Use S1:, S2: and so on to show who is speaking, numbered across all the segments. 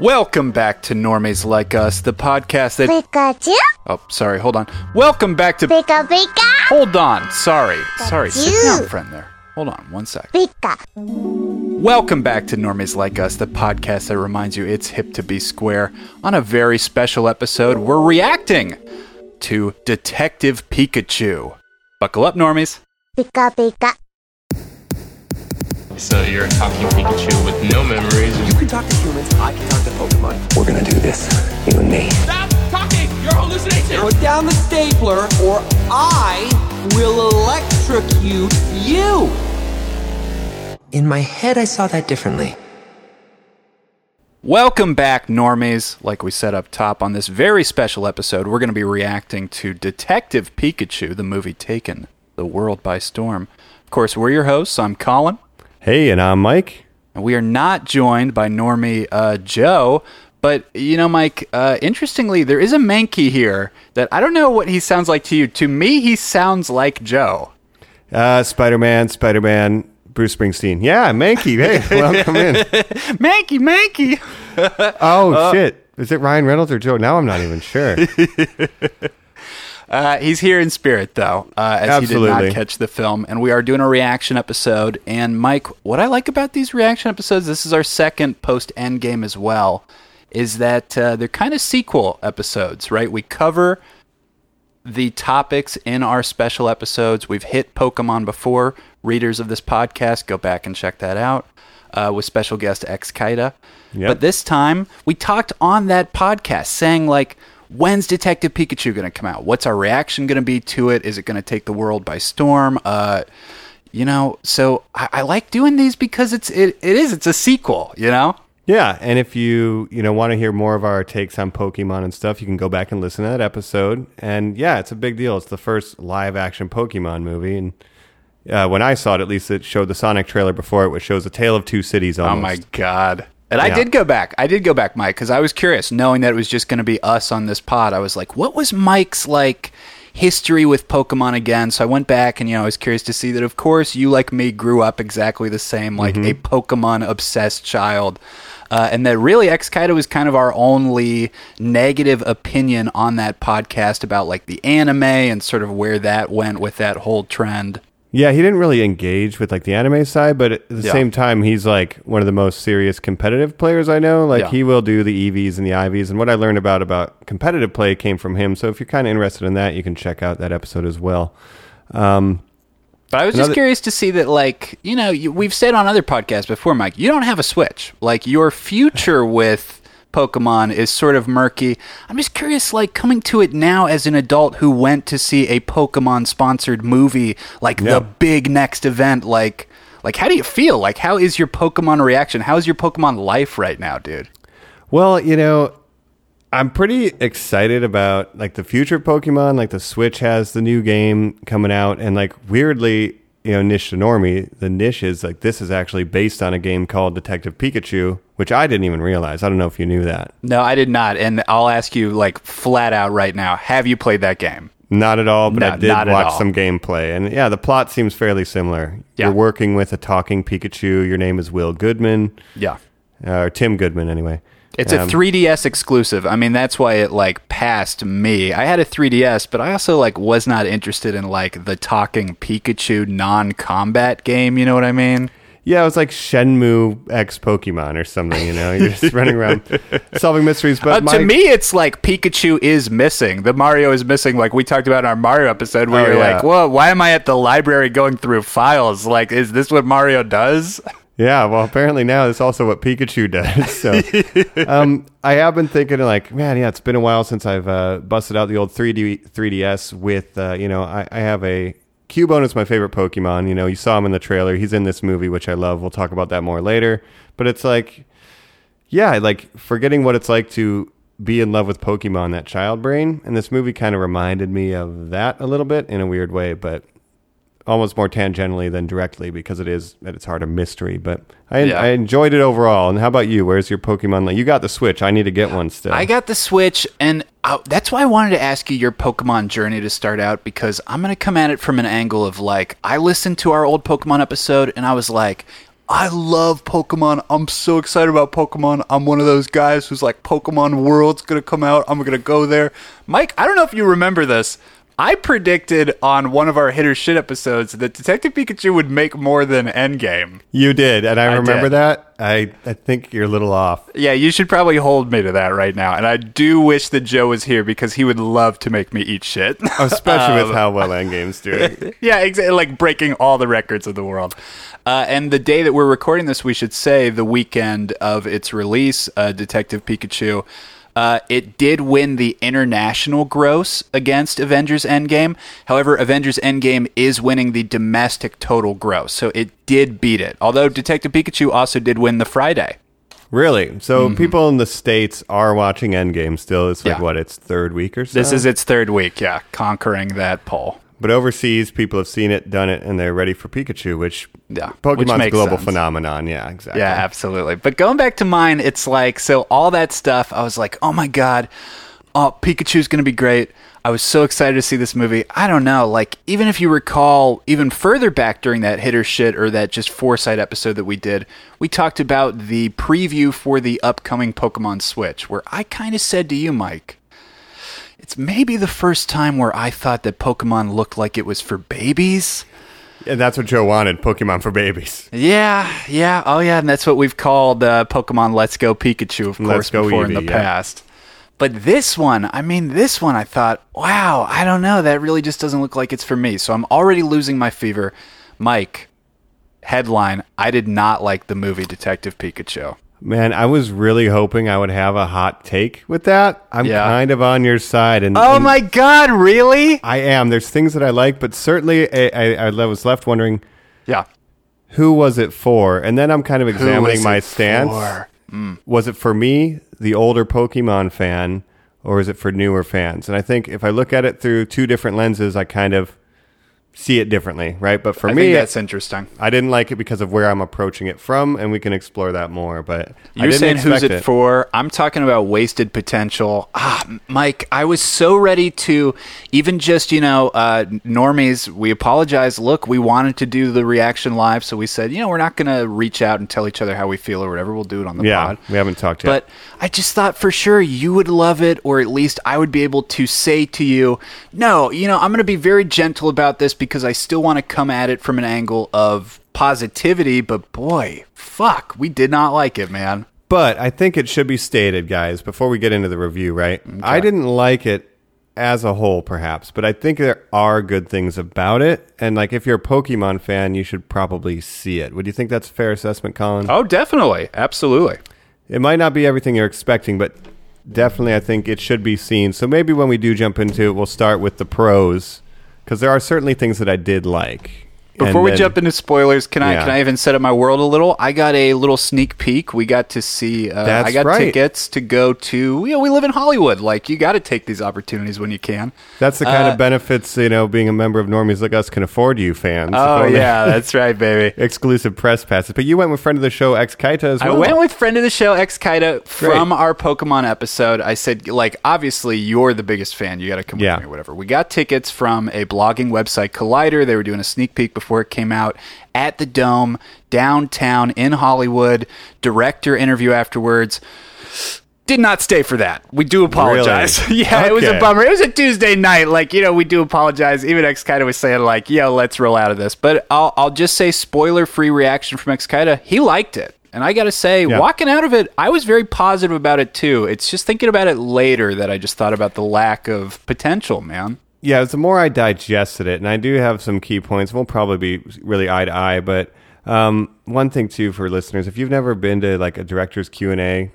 S1: Welcome back to Normies Like Us, the podcast that.
S2: Pikachu?
S1: Oh, sorry, hold on. Welcome back to.
S2: Pika Pika?
S1: Hold on, sorry. Sorry, sit down, friend there. Hold on, one sec.
S2: Pika.
S1: Welcome back to Normies Like Us, the podcast that reminds you it's hip to be square. On a very special episode, we're reacting to Detective Pikachu. Buckle up, Normies.
S2: Pika Pika.
S3: So you're a talking Pikachu with no memories.
S4: You can talk to humans, I can talk to Pokemon.
S5: We're gonna do this, you and me.
S3: Stop talking! You're hallucinating!
S4: Put down the stapler, or I will electrocute you! In my head, I saw that differently.
S1: Welcome back, Normies. Like we said up top, on this very special episode, we're going to be reacting to Detective Pikachu, the movie taken the world by storm. Of course, we're your hosts. I'm Colin.
S6: Hey, and I'm Mike.
S1: And we are not joined by Normie uh, Joe. But, you know, Mike, uh, interestingly, there is a Mankey here that I don't know what he sounds like to you. To me, he sounds like Joe.
S6: Uh, Spider Man, Spider Man, Bruce Springsteen. Yeah, Mankey. Hey, welcome in.
S1: Mankey, Mankey.
S6: Oh, shit. Is it Ryan Reynolds or Joe? Now I'm not even sure.
S1: Uh, he's here in spirit, though, uh, as he did not catch the film. And we are doing a reaction episode. And, Mike, what I like about these reaction episodes, this is our second post Endgame as well, is that uh, they're kind of sequel episodes, right? We cover the topics in our special episodes. We've hit Pokemon before. Readers of this podcast, go back and check that out uh, with special guest X Kaida.
S6: Yep.
S1: But this time, we talked on that podcast saying, like, when's Detective Pikachu going to come out? What's our reaction going to be to it? Is it going to take the world by storm? Uh, you know, so I, I like doing these because it's it, it is it's a sequel. You know,
S6: yeah, and if you you know want to hear more of our takes on Pokemon and stuff, you can go back and listen to that episode. And yeah, it's a big deal. It's the first live action Pokemon movie, and uh, when I saw it, at least it showed the Sonic trailer before it, which shows a tale of two cities. Almost.
S1: Oh my god. And I did go back. I did go back, Mike, because I was curious, knowing that it was just going to be us on this pod. I was like, what was Mike's like history with Pokemon again? So I went back and you know I was curious to see that. Of course, you like me grew up exactly the same, like a Pokemon obsessed child. Uh, and that really X Kaida was kind of our only negative opinion on that podcast about like the anime and sort of where that went with that whole trend.
S6: Yeah, he didn't really engage with like the anime side, but at the
S1: Yeah.
S6: same time, he's like one of the most serious competitive players I know. Like
S1: Yeah.
S6: he will do the EVs and the IVs, and what I learned about about competitive play came from him. So if you're kind of interested in that, you can check out that episode as well. Um,
S1: But I was just curious to see that, like, you know, you, we've said on other podcasts before, Mike, you don't have a Switch. Like, your future with Pokemon is sort of murky. I'm just curious, like, coming to it now as an adult who went to see a Pokemon sponsored movie, like
S6: Yeah.
S1: the big next event, like, like, how do you feel? Like, how is your Pokemon reaction? How is your Pokemon life right now, dude?
S6: well, you know, I'm pretty excited about like the future of Pokemon. Like the Switch has the new game coming out, and like weirdly, you know, niche to normie, the niche is like this is actually based on a game called Detective Pikachu, which I didn't even realize. I don't know if you knew that.
S1: No, I did not. And I'll ask you, like, flat out right now, have you played that game?
S6: Not at all, but
S1: No,
S6: I did watch some gameplay. And yeah, the plot seems fairly similar.
S1: Yeah.
S6: You're working with a talking Pikachu. Your name is Will Goodman,
S1: Yeah.
S6: uh, or Tim Goodman, anyway.
S1: It's a
S6: Um,
S1: 3DS exclusive. I mean, that's why it like passed me. I had a 3DS, but I also like was not interested in like the talking Pikachu non-combat game. You know what I mean?
S6: Yeah, it was like Shenmue X Pokemon or something, you know? You're just running around solving mysteries. But
S1: Uh,
S6: my,
S1: to me, it's like Pikachu is missing. The Mario is missing. Like we talked about in our Mario episode, where
S6: Oh,
S1: you're
S6: yeah.
S1: like, "Well, why am I at the library going through files? Like, is this what Mario does?"
S6: Yeah, well, apparently now that's also what Pikachu does. So, um, I have been thinking, like, man, yeah, it's been a while since I've uh, busted out the old 3D 3DS. With, uh, you know, I, I have a Cubone is my favorite Pokemon. You know, you saw him in the trailer. He's in this movie, which I love. We'll talk about that more later. But it's like, yeah, like forgetting what it's like to be in love with Pokemon, that child brain. And this movie kind of reminded me of that a little bit in a weird way, but almost more tangentially than directly because it is at its heart a mystery. But I,
S1: Yeah.
S6: I enjoyed it overall. And how about you? Where's your Pokemon? Like, you got the Switch. I need to get one still.
S1: I got the Switch, and uh, that's why I wanted to ask you your Pokemon journey to start out because I'm going to come at it from an angle of like, I listened to our old Pokemon episode and I was like, I love Pokemon. I'm so excited about Pokemon. I'm one of those guys who's like, Pokemon World's going to come out. I'm going to go there. Mike, I don't know if you remember this. I predicted on one of our Hitter Shit episodes that Detective Pikachu would make more than Endgame.
S6: You did, and I,
S1: I
S6: remember
S1: did.
S6: that. I I think you're a little off.
S1: Yeah, you should probably hold me to that right now. And I do wish that Joe was here because he would love to make me eat shit.
S6: Especially
S1: Um,
S6: with how well Endgame's doing.
S1: yeah, exactly. Like breaking all the records of the world. Uh, and the day that we're recording this, we should say the weekend of its release, uh, Detective Pikachu. Uh, it did win the international gross against Avengers Endgame. However, Avengers Endgame is winning the domestic total gross, so it did beat it. Although Detective Pikachu also did win the Friday.
S6: Really? So people in the states are watching Endgame still. It's like
S1: Mm-hmm. Yeah.
S6: what? Its third week or so.
S1: This is its third week, yeah, conquering that poll.
S6: But overseas, people have seen it, done it, and they're ready for Pikachu, which
S1: Yeah, which
S6: Pokemon's a
S1: makes
S6: global
S1: sense.
S6: phenomenon. Yeah, exactly.
S1: Yeah, absolutely. But going back to mine, it's like so all that stuff. I was like, oh my god, oh Pikachu's gonna be great. I was so excited to see this movie. I don't know, like even if you recall, even further back during that hitter shit or that just foresight episode that we did, we talked about the preview for the upcoming Pokemon Switch, where I kind of said to you, Mike. It's maybe the first time where I thought that Pokemon looked like it was for babies.
S6: And that's what Joe wanted Pokemon for babies.
S1: Yeah, yeah, oh yeah, and that's what we've called uh, Pokemon Let's Go Pikachu, of
S6: Let's
S1: course,
S6: Go
S1: before in the
S6: yeah.
S1: past. But this one, I mean, this one, I thought, wow, I don't know, that really just doesn't look like it's for me. So I'm already losing my fever. Mike, headline: I did not like the movie Detective Pikachu.
S6: Man, I was really hoping I would have a hot take with that. I'm
S1: Yeah.
S6: kind of on your side. And,
S1: Oh
S6: and
S1: my God, really?
S6: I am. There's things that I like, but certainly I, I, I was left wondering
S1: Yeah.
S6: who was it for? And then I'm kind of examining my stance.
S1: for? Hmm.
S6: Was it for me, the older Pokemon fan, or is it for newer fans? And I think if I look at it through two different lenses, I kind of see it differently, right? But for
S1: I
S6: me,
S1: that's interesting.
S6: I didn't like it because of where I'm approaching it from, and we can explore that more. But I
S1: You're saying who's
S6: expect
S1: it, for? I'm talking about wasted potential. Ah, Mike, I was so ready to even just you know, uh, normies. We apologize. Look, we wanted to do the reaction live, so we said, you know, we're not going to reach out and tell each other how we feel or whatever. We'll do it on the
S6: Yeah,
S1: pod.
S6: we haven't talked yet.
S1: But I just thought for sure you would love it, or at least I would be able to say to you, no, you know, I'm going to be very gentle about this because I still want to come at it from an angle of positivity. But boy, fuck, we did not like it, man.
S6: But I think it should be stated, guys, before we get into the review, right? I didn't like it as a whole, perhaps, but I think there are good things about it. And like, if you're a Pokemon fan, you should probably see it. Would you think that's a fair assessment, Colin?
S1: Oh, definitely. Absolutely.
S6: It might not be everything you're expecting, but definitely I think it should be seen. So maybe when we do jump into it, we'll start with the pros, because there are certainly things that I did like.
S1: Before we
S6: then-
S1: jump into spoilers, can I can I even set up my world a little? I got a little sneak peek. We got to see. Uh, I got
S6: right.
S1: tickets to go to. You know, we live in Hollywood. Like you got to take these opportunities when you can.
S6: that's the kind
S1: uh,
S6: of benefits, you know, being a member of Normies Like Us can afford you fans.
S1: Oh yeah, that's right, baby.
S6: exclusive press passes. But you went with friend of the show, Ex Kaita, as well.
S1: I went with friend of the show, X Kaita, from our Pokemon episode. I said, like, obviously you're the biggest fan. You got to come
S6: Yeah.
S1: with me, or whatever. We got tickets from a blogging website, Collider. They were doing a sneak peek before it came out at the Dome downtown in Hollywood. Director interview afterwards. Did not stay for that. We do apologize.
S6: Really?
S1: yeah, it was a bummer. It was a Tuesday night. Like, you know, we do apologize. Even X Kaita was saying, like, yo, let's roll out of this. But I'll, I'll just say, spoiler free reaction from X Kaita. He liked it. And I got to say,
S6: Yeah.
S1: walking out of it, I was very positive about it too. It's just thinking about it later that I just thought about the lack of potential, man.
S6: Yeah, the more I digested it, and I do have some key points, we'll probably be really eye to eye. But um, one thing too for listeners, if you've never been to like a director's Q and A,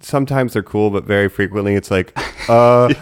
S6: sometimes they're cool, but very frequently it's like, uh,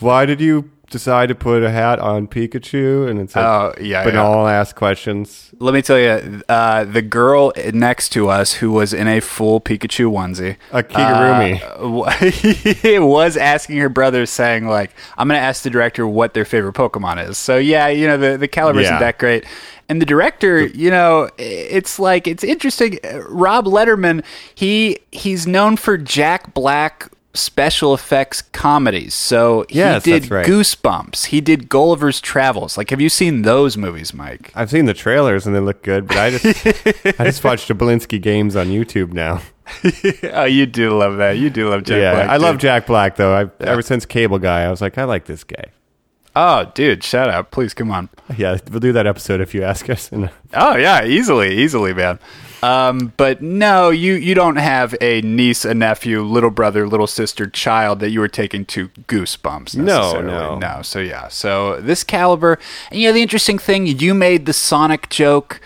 S6: why did you decide to put a hat on Pikachu? And it's like,
S1: Oh, yeah,
S6: but
S1: yeah.
S6: all ask questions.
S1: Let me tell you, uh, the girl next to us who was in a full Pikachu onesie,
S6: A Kigurumi.
S1: uh, was asking her brother, saying like, "I'm going to ask the director what their favorite Pokemon is." So yeah, you know the the caliber isn't that great. And the director, you know, it's like it's interesting. Rob Letterman, he he's known for Jack Black special effects comedies. So he
S6: Yes,
S1: did
S6: right.
S1: Goosebumps. He did Gulliver's Travels. Like, have you seen those movies, Mike?
S6: I've seen the trailers and they look good, but I just I just watched Jablinski games on YouTube now.
S1: oh, you do love that. You do love Jack
S6: yeah,
S1: Black.
S6: I love. Jack Black though. I, Ever since Cable Guy, I was like, I like this guy.
S1: Oh, dude, shout out. Please come on.
S6: Yeah, we'll do that episode if you ask us.
S1: Oh yeah, easily, easily, man. Um, but no, you you don't have a niece, a nephew, little brother, little sister, child that you were taking to Goosebumps.
S6: No, no.
S1: no. So yeah, so this caliber, and you know the interesting thing, you made the Sonic joke.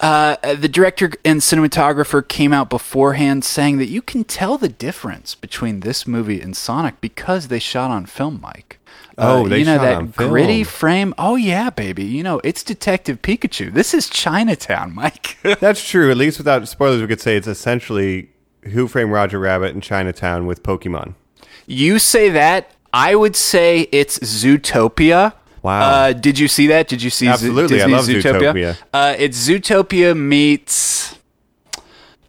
S1: Uh, the director and cinematographer came out beforehand saying that you can tell the difference between this movie and Sonic because they shot on film, Mike.
S6: Oh,
S1: Uh,
S6: they
S1: you know that gritty frame. Oh yeah, baby. You know it's Detective Pikachu. This is Chinatown, Mike.
S6: that's true. At least without spoilers, we could say it's essentially Who Framed Roger Rabbit in Chinatown with Pokemon.
S1: you say that. I would say it's Zootopia.
S6: Wow.
S1: Uh, did you see that? Did you see Zo-
S6: Absolutely. I love Zootopia.
S1: Uh, it's Zootopia meets.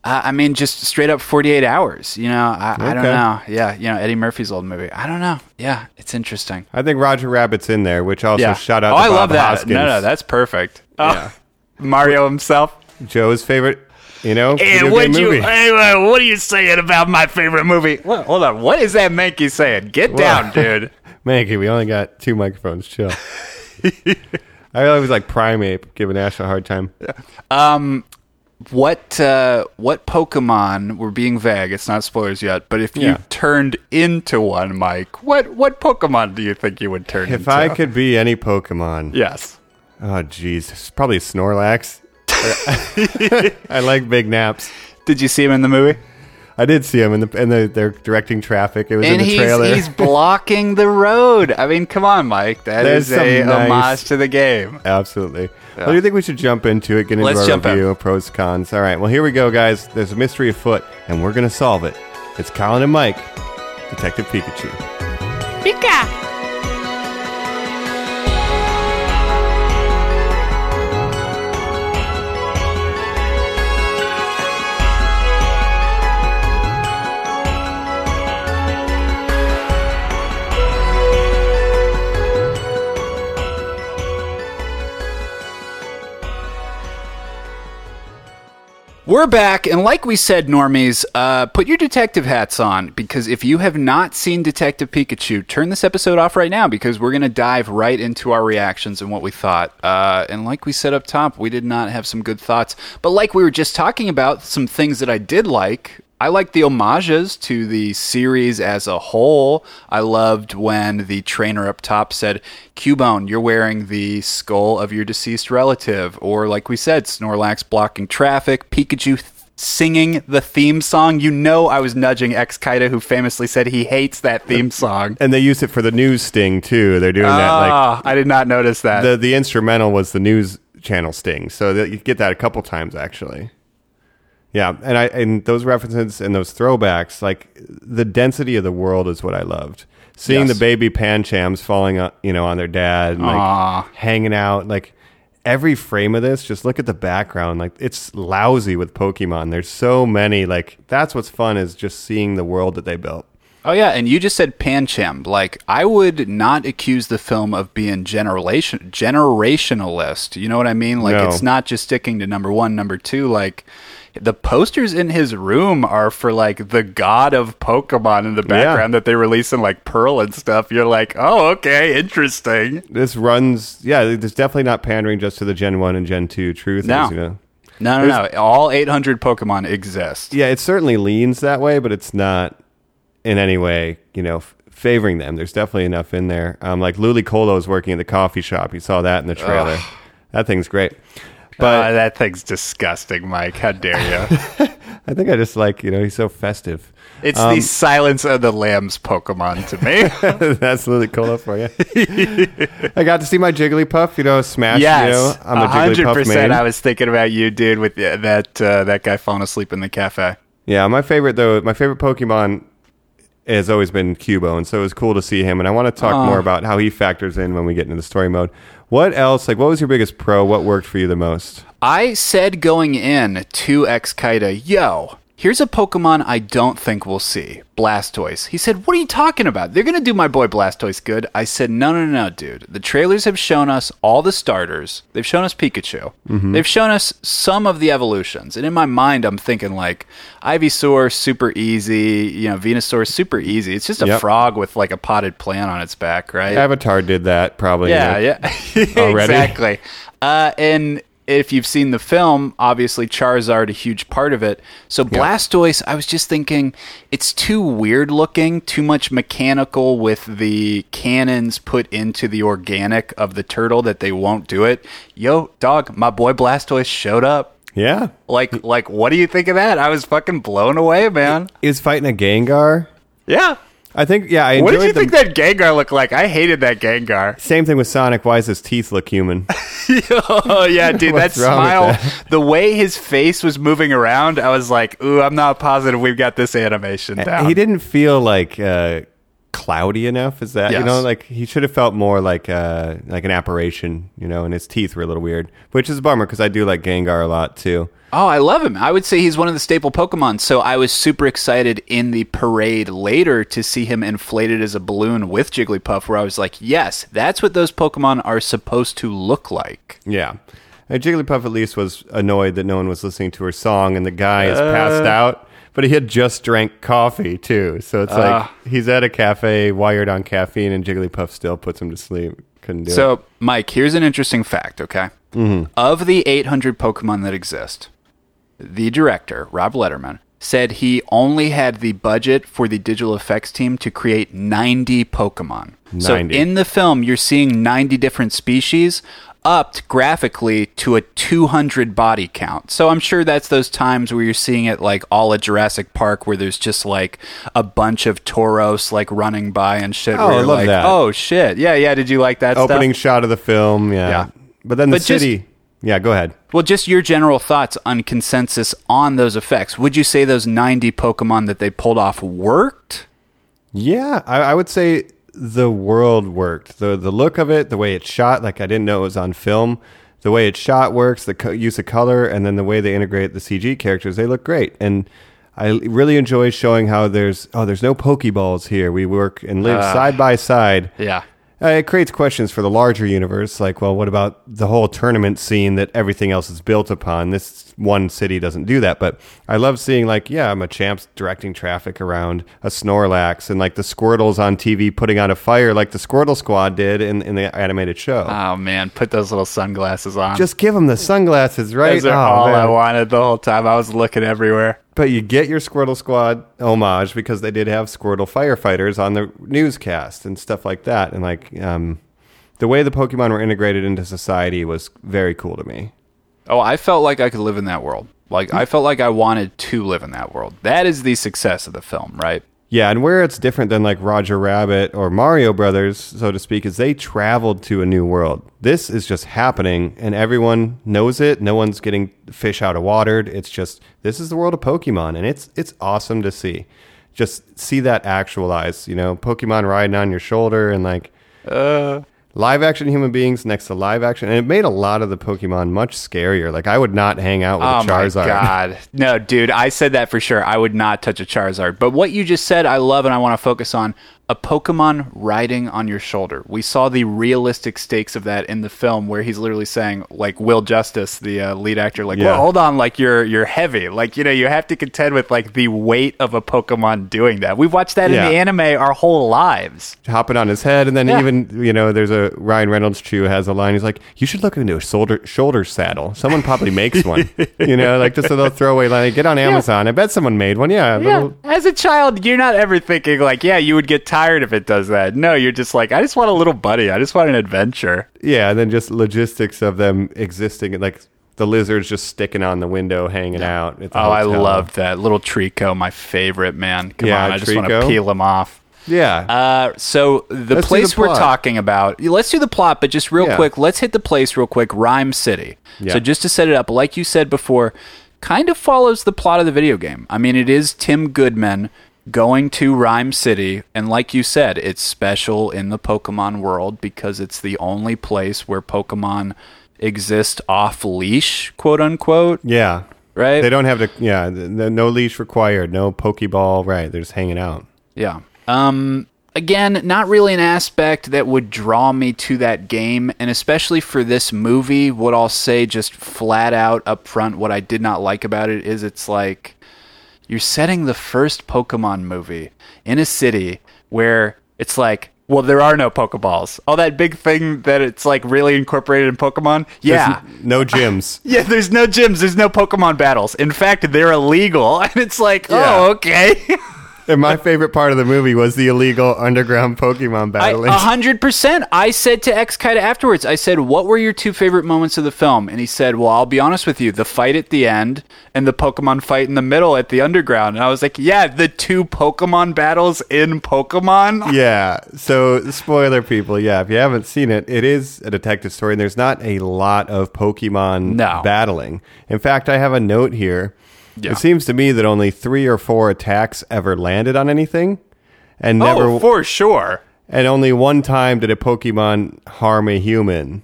S1: Uh, I mean, just straight up 48 hours. You know, I, I don't know. Yeah, you know, Eddie Murphy's old movie. I don't know. Yeah, it's interesting.
S6: I think Roger Rabbit's in there, which also
S1: yeah.
S6: shout out
S1: oh,
S6: to
S1: I
S6: Bob
S1: love that.
S6: Hoskins.
S1: No, no, that's perfect. Oh,
S6: Yeah.
S1: Mario himself.
S6: Joe's favorite, you know,
S1: Hey,
S6: video
S1: what you?
S6: movie.
S1: Hey, what are you saying about my favorite movie? What, hold on. What is that Mankey saying? Get down, dude.
S6: Maggie, we only got two microphones. Chill. I always like Primeape giving Ash a hard time.
S1: What uh, what Pokemon? We're being vague. It's not spoilers yet. But if you
S6: Yeah.
S1: turned into one, Mike, what what Pokemon do you think you would turn into?
S6: If
S1: into?
S6: I could be any Pokemon,
S1: yes.
S6: oh jeez, probably Snorlax. I like big naps.
S1: Did you see him in the movie?
S6: I did see him in the and the, they're directing traffic. It was
S1: and
S6: in the
S1: he's
S6: trailer.
S1: he's blocking the road. I mean, come on, Mike. That
S6: There's
S1: is a
S6: nice-
S1: homage to the game.
S6: Absolutely. Well, do you think we should jump into it? Get into
S1: Let's
S6: our
S1: jump in.
S6: review, pros, cons. All right. Well, here we go, guys. There's a mystery afoot, and we're gonna solve it. It's Colin and Mike, Detective Pikachu.
S1: We're back, and like we said, normies, uh, put your detective hats on because if you have not seen Detective Pikachu, turn this episode off right now because we're going to dive right into our reactions and what we thought. Uh, and like we said up top, we did not have some good thoughts. But like we were just talking about, some things that I did like. I like the homages to the series as a whole. I loved when the trainer up top said, Cubone, you're wearing the skull of your deceased relative. Or, like we said, Snorlax blocking traffic, Pikachu th- singing the theme song. You know, I was nudging ex Kaida, who famously said he hates that theme song.
S6: And they use it for the news sting too. They're doing that like
S1: Ah, I did not notice that.
S6: the the instrumental was the news channel sting, so that you get that a couple times actually. Yeah, and I and those references and those throwbacks, like the density of the world, is what I loved. Seeing
S1: Yes.
S6: the baby Panchams falling, on, you know, on their dad, and like hanging out, like every frame of this. Just look at the background, like it's lousy with Pokemon. There's so many. Like that's what's fun is just seeing the world that they built.
S1: Oh yeah, and you just said Pancham. Like I would not accuse the film of being generation generationalist. You know what I mean? Like
S6: No.
S1: it's not just sticking to number one, number two. Like the posters in his room are for like the god of Pokemon in the background that they release in like Pearl and stuff. You're like, oh okay, interesting.
S6: This runs, yeah. There's definitely not pandering just to the Gen One and Gen Two truth.
S1: No.
S6: you know.
S1: No, no, no. All 800 Pokemon exist.
S6: Yeah, it certainly leans that way, but it's not in any way, you know, f- favoring them. There's definitely enough in there. Um, like Ludicolo's working at the coffee shop. You saw that in the trailer. That thing's great.
S1: But
S6: But
S1: that thing's disgusting, Mike. How dare you?
S6: I think I just like, you know, he's so festive.
S1: It's
S6: Um,
S1: the Silence of the Lambs Pokemon to me.
S6: That's Ludicolo for you. I got to see my Jigglypuff, you know, smash.
S1: Yes,
S6: you know, I'm a
S1: hundred
S6: Jigglypuff
S1: percent. I was thinking about you, dude, with that uh, that guy falling asleep in the cafe.
S6: Yeah, my favorite though, my favorite Pokemon has always been Cubone, and so it was cool to see him. And I want to talk more about how he factors in when we get into the story mode. What else? Like, what was your biggest pro? What worked for you the most?
S1: I said going in to X Kaida, yo, Here's a Pokemon I don't think we'll see Blastoise. He said, What are you talking about? They're going to do my boy Blastoise good. I said, No, no, no, dude. The trailers have shown us all the starters. They've shown us Pikachu. They've shown us some of the evolutions. And in my mind, I'm thinking, like, Ivysaur, super easy. You know, Venusaur, super easy. It's just a
S6: Yep.
S1: frog with, like, a potted plant on its back, right?
S6: Avatar did that probably.
S1: Yeah,
S6: know.
S1: yeah,
S6: Already?
S1: exactly. Uh, and if you've seen the film, obviously Charizard a huge part of it. So Blastoise, I was just thinking, it's too weird looking, too much mechanical with the cannons put into the organic of the turtle that they won't do it. Yo, dog, my boy Blastoise showed up.
S6: Yeah.
S1: Like, like, what do you think of that? I was fucking blown away, man.
S6: He was fighting a Gengar.
S1: Yeah.
S6: I think, yeah, I
S1: What did you
S6: the
S1: think that Gengar looked like? I hated that Gengar.
S6: Same thing with Sonic. Why does his teeth look human?
S1: oh yeah, dude, that
S6: What's wrong with
S1: smile,
S6: that?
S1: the way his face was moving around, I was like, "Ooh, I'm not positive we've got this animation down."
S6: He didn't feel like uh, cloudy enough. Is that you know like he should have felt more like uh, like an apparition, you know? And his teeth were a little weird, which is a bummer because I do like Gengar a lot too.
S1: Oh, I love him. I would say he's one of the staple Pokemon. So I was super excited in the parade later to see him inflated as a balloon with Jigglypuff, where I was like, "Yes, that's what those Pokemon are supposed to look like."
S6: Yeah. And Jigglypuff at least was annoyed that no one was listening to her song, and the guy is passed out. But he had just drank coffee too, so it's like ah. he's at a cafe, wired on caffeine, and Jigglypuff still puts him to sleep. Couldn't do it.
S1: So, Mike, here's an interesting fact, okay? Mm-hmm. Of the 800 Pokemon that exist, the director, Rob Letterman, said he only had the budget for the digital effects team to create 90 Pokemon. So in the film, you're seeing 90 different species upped graphically to a 200 body count. So I'm sure that's those times where you're seeing it like all at Jurassic Park where there's just like a bunch of Tauros like running by and shit.
S6: Oh, I love
S1: like,
S6: that.
S1: Oh shit. Yeah, yeah. Did you like that stuff?
S6: Opening shot of the film, yeah.
S1: Yeah.
S6: But then the
S1: But just-
S6: city, yeah. Go ahead.
S1: Well, just your general thoughts on consensus on those effects. Would you say those 90 Pokemon that they pulled off worked?
S6: Yeah, I, I would say the world worked. the The look of it, the way it's shot, like I didn't know it was on film. The way it's shot works. The co- use of color, and then the way they integrate the CG characters, they look great. And I really enjoy showing how there's oh, there's no Pokeballs here. We work and live side by side.
S1: Yeah.
S6: Uh, it creates questions for the larger universe, like, well, what about the whole tournament scene that everything else is built upon? This one city doesn't do that, but I love seeing, like, yeah, Machamps directing traffic around a Snorlax, and like the Squirtles on TV putting out a fire, like the Squirtle Squad did in, in the animated show.
S1: Oh, man. Put those little sunglasses on.
S6: Just give them the sunglasses, right?
S1: Those are
S6: Oh,
S1: all I wanted the whole time. I was looking everywhere.
S6: But you get your Squirtle Squad homage because they did have Squirtle firefighters on the newscast and stuff like that. And like um, the way the Pokemon were integrated into society was very cool to me.
S1: Oh, I felt like I could live in that world. Like, I felt like I wanted to live in that world. That is the success of the film, right?
S6: Yeah, and where it's different than like Roger Rabbit or Mario Brothers, so to speak, is they traveled to a new world. This is just happening, and everyone knows it. No one's getting fish out of water. It's just this is the world of Pokemon, and it's it's awesome to see. Just see that actualized, you know, Pokemon riding on your shoulder, and like uh, live action human beings next to live action, and it made a lot of the Pokemon much scarier. Like I would not hang out with
S1: Oh
S6: a Charizard.
S1: god. No, dude, I said that for sure. I would not touch a Charizard. But what you just said, I love and I want to focus on a Pokemon riding on your shoulder. We saw the realistic stakes of that in the film where he's literally saying like Will Justice, the uh, lead actor like,
S6: Yeah.
S1: "Well, hold on, like you're you're heavy. Like, you know, you have to contend with like the weight of a Pokemon doing that." We've watched that
S6: Yeah.
S1: in the anime our whole lives.
S6: hopping on his head, and then
S1: Yeah.
S6: even you know, there's a Ryan Reynolds chew has a line. He's like, "You should look into a shoulder shoulder saddle. Someone probably makes one. you know, like just a little throwaway line. Get on Amazon. I bet someone made one. Yeah,
S1: Yeah.
S6: little-
S1: As a child, you're not ever thinking like, yeah, you would get tired if it does that. No, you're just like, I just want a little buddy. I just want an adventure.
S6: yeah. And then just logistics of them existing, like the lizards just sticking on the window, hanging out. At the
S1: Oh, I
S6: hotel.
S1: loved that little Treecko, my favorite man. Come
S6: Yeah,
S1: on, I just want to peel him off.
S6: Yeah,
S1: Uh, so the
S6: Let's
S1: place
S6: the
S1: we're talking about, let's do the plot, but just real
S6: Yeah.
S1: quick, let's hit the place real quick. Rhyme City.
S6: Yeah.
S1: So just to set it up, like you said before, kind of follows the plot of the video game. I mean, it is Tim Goodman going to Rhyme City, and like you said, it's special in the Pokemon world because it's the only place where Pokemon exist off leash, quote unquote
S6: yeah.
S1: right?
S6: They don't have to. Yeah, no, no leash required. No pokeball. Right, they're just hanging out.
S1: Yeah. Um again, not really an aspect that would draw me to that game, and especially for this movie, what I'll say just flat out up front what I did not like about it is it's like you're setting the first Pokemon movie in a city where it's like well, there are no Pokeballs. All that big thing that it's like really incorporated in Pokemon. Yeah.
S6: No gyms.
S1: Yeah, there's no gyms. There's no Pokemon battles. In fact, they're illegal. And it's like,
S6: Yeah.
S1: oh, okay.
S6: and my favorite part of the movie was the illegal underground Pokemon battling.
S1: A hundred percent. I said to X Kida afterwards, I said, "What were your two favorite moments of the film?" And he said, "Well, I'll be honest with you, the fight at the end and the Pokemon fight in the middle at the underground." And I was like, "Yeah, the two Pokemon battles in Pokemon."
S6: Yeah. So, spoiler people, yeah, if you haven't seen it, it is a detective story, and there's not a lot of Pokemon
S1: No.
S6: battling. In fact, I have a note here.
S1: Yeah.
S6: It seems to me that only three or four attacks ever landed on anything, and oh, never,
S1: oh, for sure.
S6: and only one time did a Pokemon harm a human.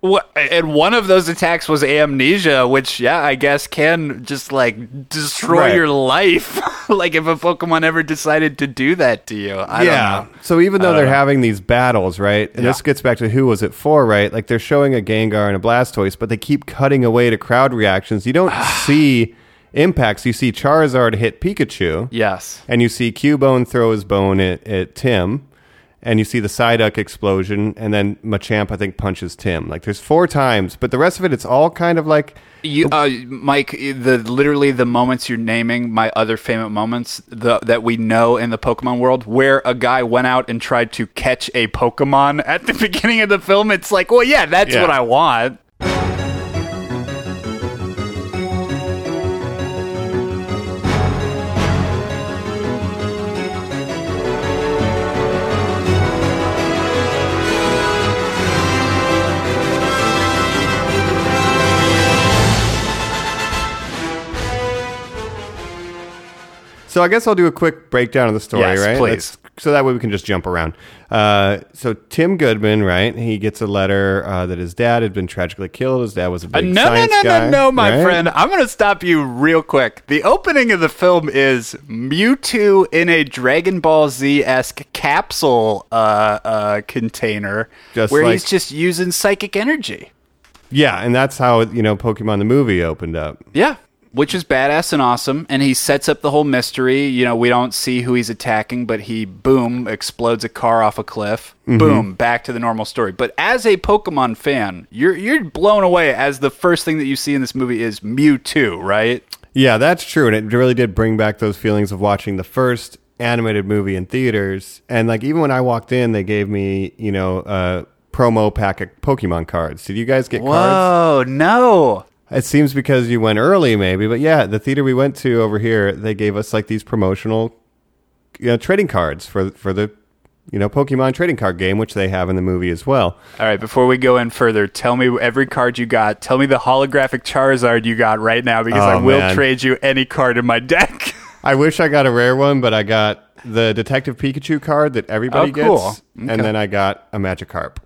S1: What, and one of those attacks was amnesia, which, yeah, I guess can just like destroy
S6: Right.
S1: your life. like if a Pokemon ever decided to do that to you. I
S6: yeah.
S1: don't know.
S6: So even though they're
S1: know.
S6: having these battles, right? And
S1: Yeah.
S6: this gets back to who was it for, right? Like they're showing a Gengar and a Blastoise, but they keep cutting away to crowd reactions. You don't see impacts. You see Charizard hit Pikachu,
S1: Yes.
S6: and you see Cubone throw his bone at, at Tim, and you see the Psyduck explosion, and then Machamp I think punches Tim. Like there's four times, but the rest of it, it's all kind of like
S1: You, uh, Mike, the literally the moments you're naming, my other favorite moments the, that we know in the Pokemon world, where a guy went out and tried to catch a Pokemon at the beginning of the film. It's like, well, yeah, that's
S6: Yeah.
S1: what I want.
S6: So I guess I'll do a quick breakdown of the story,
S1: Yes,
S6: right?
S1: please.
S6: Let's- so that way we can just jump around. Uh, so Tim Goodman, right? He gets a letter uh, that his dad had been tragically killed. His dad was a
S1: Uh,
S6: big
S1: no, no,
S6: science
S1: no,
S6: guy,
S1: no, no, my
S6: right?
S1: friend. I'm going to stop you real quick. The opening of the film is Mewtwo in a Dragon Ball Z esque capsule uh, uh, container
S6: Just
S1: where
S6: like-
S1: he's just using psychic energy.
S6: Yeah, and that's how you know Pokemon the movie opened up.
S1: Yeah. Which is badass and awesome. And he sets up the whole mystery. You know, we don't see who he's attacking, but he, boom, explodes a car off a cliff.
S6: Mm-hmm.
S1: Boom, back to the normal story. But as a Pokemon fan, you're, you're blown away as the first thing that you see in this movie is Mewtwo, right?
S6: Yeah, that's true, and it really did bring back those feelings of watching the first animated movie in theaters. And like even when I walked in, they gave me you know a promo pack of Pokemon cards. Did you guys get cards?
S1: Whoa, no.
S6: It seems because you went early, maybe, but yeah, the theater we went to over here, they gave us like these promotional, you know, trading cards for for the, you know, Pokemon trading card game, which they have in the movie as well.
S1: All right, before we go in further, tell me every card you got. Tell me the holographic Charizard you got right now because oh, I
S6: Oh,
S1: will
S6: man.
S1: trade you any card in my deck.
S6: I wish I got a rare one, but I got the Detective Pikachu card that everybody
S1: Oh, cool.
S6: gets,
S1: Okay.
S6: and then I got a Magikarp.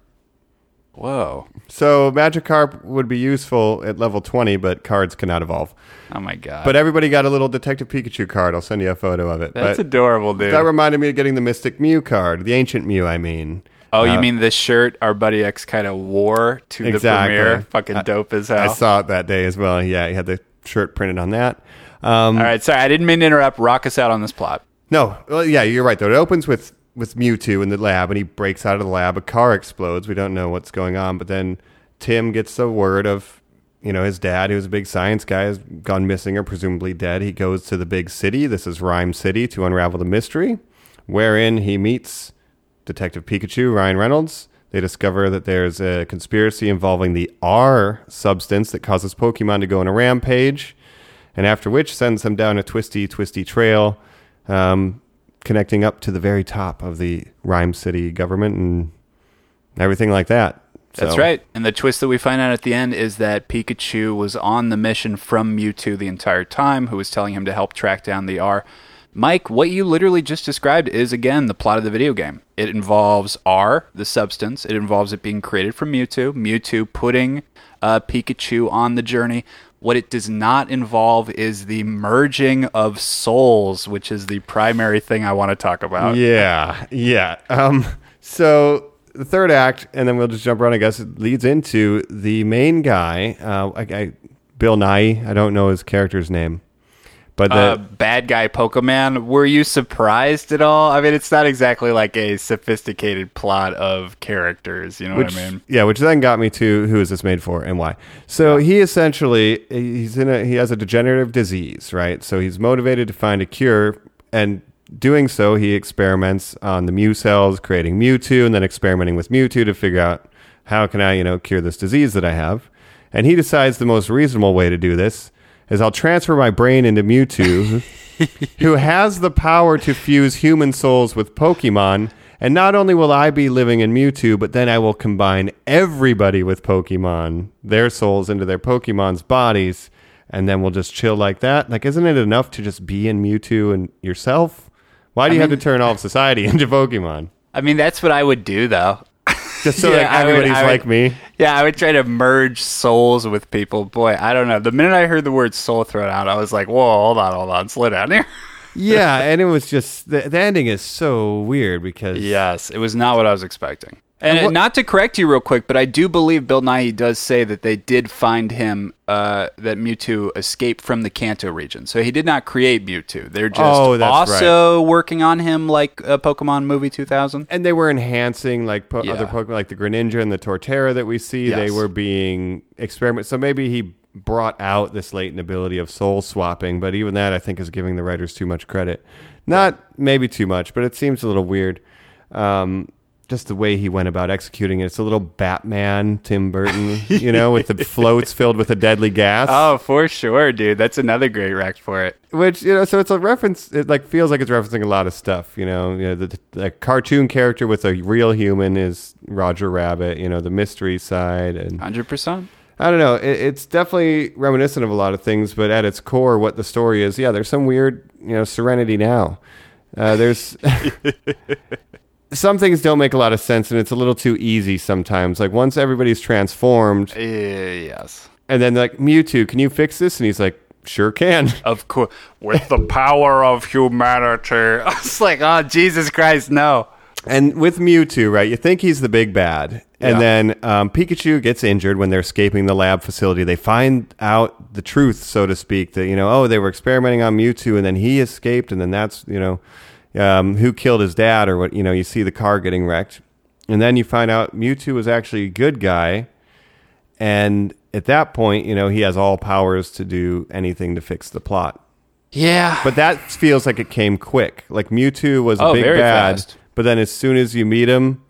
S1: Whoa.
S6: So Magikarp would be useful at level 20, but cards cannot evolve.
S1: Oh my god.
S6: But everybody got a little Detective Pikachu card. I'll send you a photo of it.
S1: That's
S6: but
S1: adorable, dude.
S6: that reminded me of getting the Mystic Mew card, the Ancient Mew, I mean.
S1: oh, you
S6: Uh,
S1: mean this shirt our buddy X kind of wore to
S6: Exactly.
S1: the premiere? Fucking
S6: I-
S1: dope as hell.
S6: I saw it that day as well. Yeah, he had the shirt printed on that. Um,
S1: All right, sorry, I didn't mean to interrupt. Rock us out on this plot.
S6: No, well, yeah, you're right though. It opens with with Mewtwo in the lab, and he breaks out of the lab. A car explodes. We don't know what's going on, but then Tim gets the word of you know his dad, who's a big science guy, has gone missing or presumably dead. He goes to the big city. This is Rhyme City to unravel the mystery, wherein he meets Detective Pikachu, Ryan Reynolds. They discover that there's a conspiracy involving the R substance that causes Pokemon to go on a rampage, and after which sends them down a twisty, twisty trail, um, connecting up to the very top of the Rhyme City government and everything like that.
S1: That's right. And the twist that we find out at the end is that Pikachu was on the mission from Mewtwo the entire time, who was telling him to help track down the R. Mike, what you literally just described is again the plot of the video game. It involves R, the substance. It involves it being created from Mewtwo. Mewtwo putting uh, Pikachu on the journey. What it does not involve is the merging of souls, which is the primary thing I want to talk about.
S6: Yeah, yeah. Um, so the third act, and then we'll just jump around. I guess it leads into the main guy, uh, I, I, Bill Nighy. I don't know his character's name, but the,
S1: uh, bad guy Pokemon. Were you surprised at all? I mean, it's not exactly like a sophisticated plot of characters. You know
S6: which,
S1: what I mean?
S6: Yeah, which then got me to who is this made for and why. So he essentially he's in a he has a degenerative disease, right? So he's motivated to find a cure, and doing so, he experiments on the Mew cells, creating Mewtwo, and then experimenting with Mewtwo to figure out how can I, you know, cure this disease that I have. And he decides the most reasonable way to do this is I'll transfer my brain into Mewtwo, who has the power to fuse human souls with Pokemon. And not only will I be living in Mewtwo, but then I will combine everybody with Pokemon, their souls into their Pokemon's bodies, and then we'll just chill like that. Like, isn't it enough to just be in Mewtwo and yourself? Why do you have to turn all of society into Pokemon?
S1: I mean, that's what I would do, though.
S6: Just so
S1: Yeah,
S6: like
S1: would-
S6: everybody's
S1: would-
S6: like me.
S1: Yeah, I would try to merge souls with people. Boy, I don't know. The minute I heard the word soul thrown out, I was like, whoa, hold on, hold on, slow down here.
S6: Yeah, and it was just the, the ending is so weird because
S1: Yes, it was not what I was expecting. And,
S6: And what-
S1: not to correct you real quick, but I do believe Bill Nighy does say that they did find him, uh, that Mewtwo escaped from the Kanto region. So he did not create Mewtwo. They're just
S6: Oh,
S1: also working on him like a Pokemon Movie 2000.
S6: and they were enhancing like po-
S1: Yeah.
S6: other Pokemon, like the Greninja and the Torterra that we see. They were being experiment. So maybe he brought out this latent ability of soul swapping, but even that I think is giving the writers too much credit. Not maybe too much, but it seems a little weird. Um, just the way he went about executing it. It's a little Batman, Tim Burton, you know, with the floats filled with a deadly gas.
S1: Oh, for sure, dude. That's another great rec for it.
S6: which you know so it's a reference it like feels like it's referencing a lot of stuff you know you know the, the cartoon character with a real human is roger rabbit you know the mystery side and
S1: 100%.
S6: i don't know it, it's definitely reminiscent of a lot of things but at its core what the story is yeah there's some weird you know serenity now uh, there's some things don't make a lot of sense and it's a little too easy sometimes like once everybody's transformed
S1: Uh, yes.
S6: and then like mewtwo can you fix this and he's like sure can
S1: Of course. With the power of humanity. I was like, oh, Jesus Christ, no.
S6: And with Mewtwo, right, you think he's the big bad. And
S1: Yeah.
S6: then um, Pikachu gets injured when they're escaping the lab facility. They find out the truth, so to speak, that, you know, oh, they were experimenting on Mewtwo and then he escaped. And then that's, you know, um, who killed his dad or what, you know, you see the car getting wrecked. And then you find out Mewtwo was actually a good guy. And at that point, you know, he has all powers to do anything to fix the plot.
S1: Yeah.
S6: But that feels like it came quick. Like Mewtwo was a
S1: Oh,
S6: big bad,
S1: fast.
S6: but then as soon as you meet him,